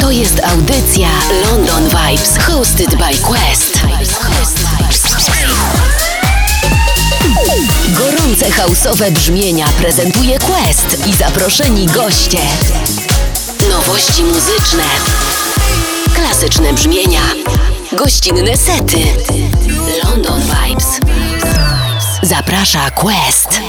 To jest audycja London Vibes, hosted by Quest. Gorące hausowe brzmienia prezentuje Quest i zaproszeni goście. Nowości muzyczne, klasyczne brzmienia, gościnne sety. London Vibes. Zaprasza Quest.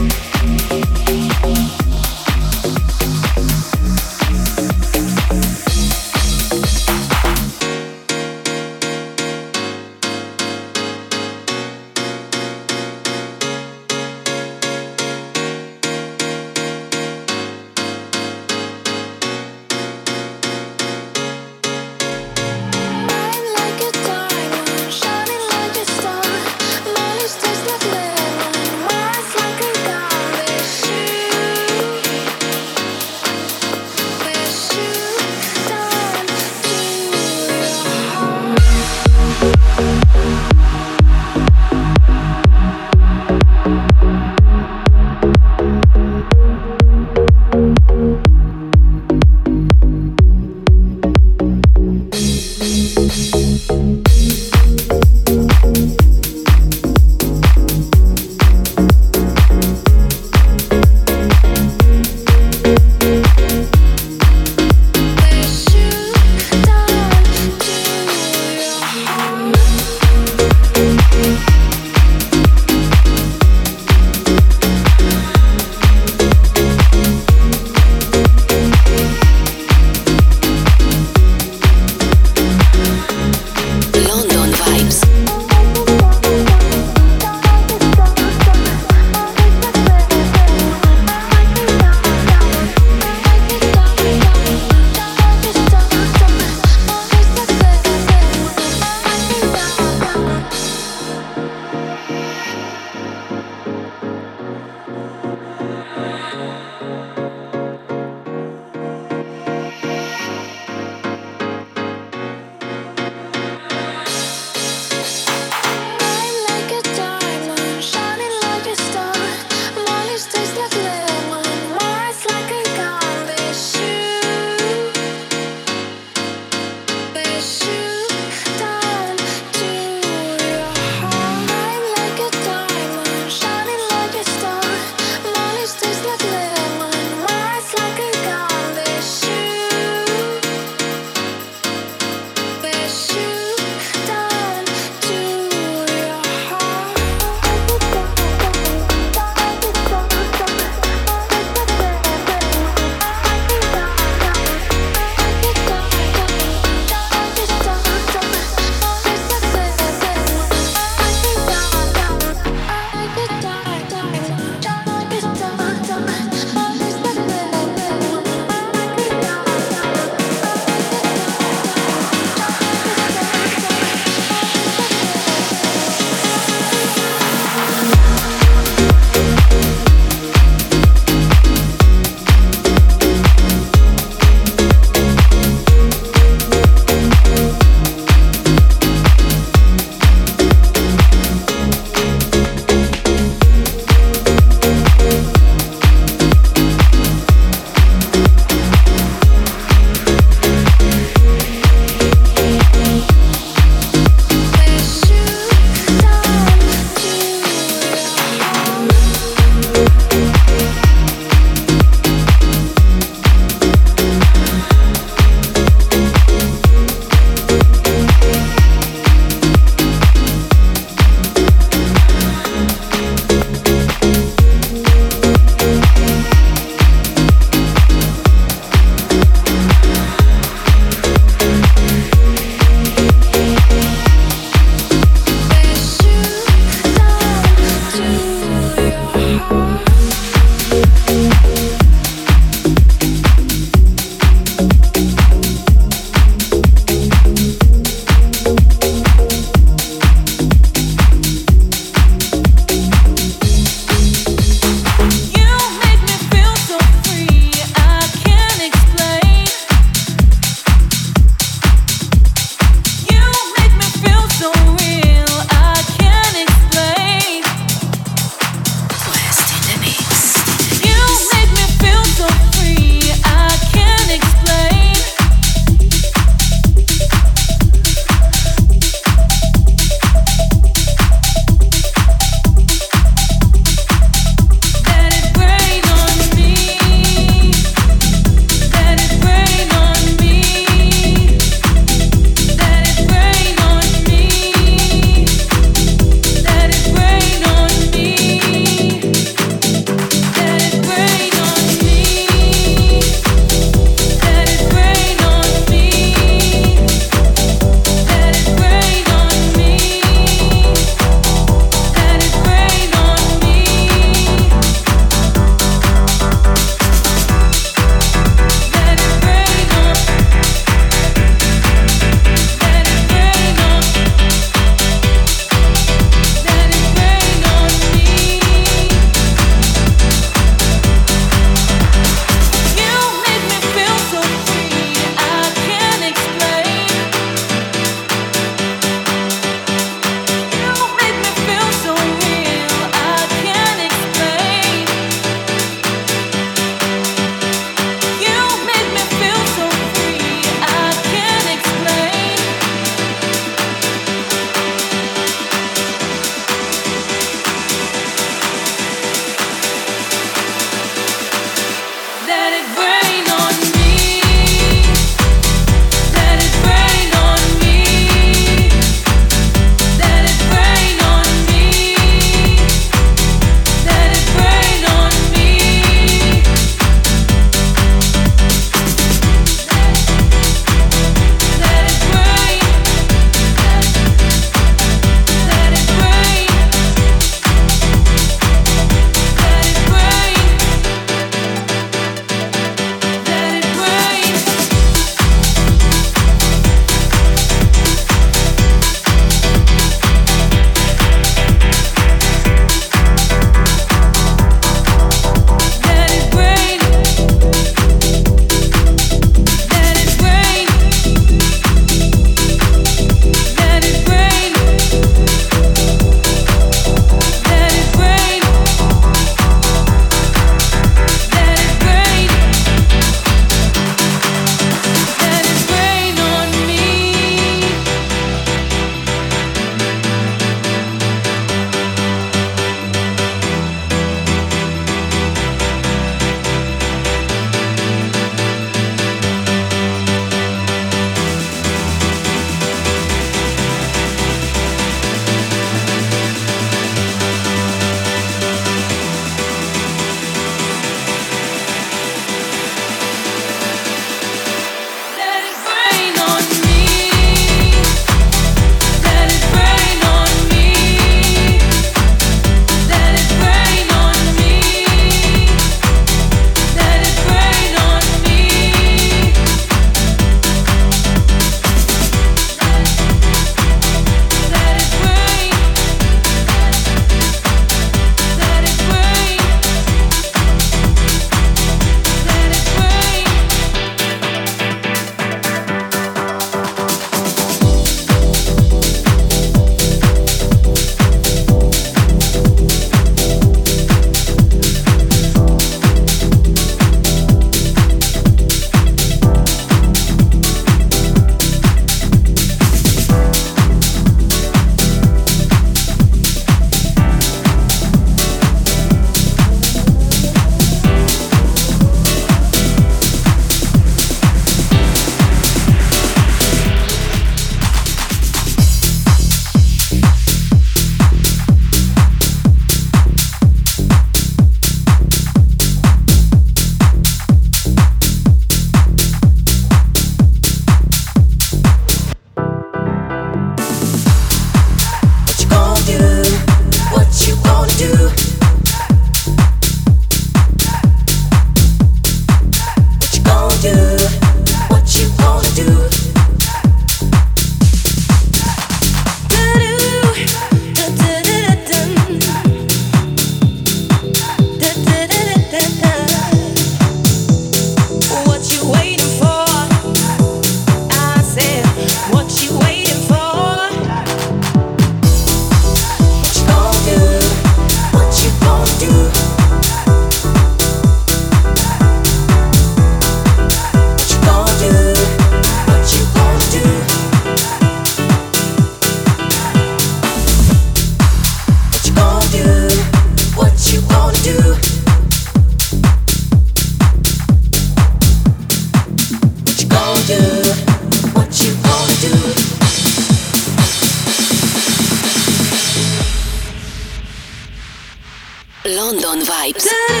types.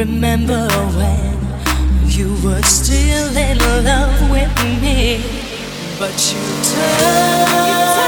Remember when you were still in love with me, but you turned.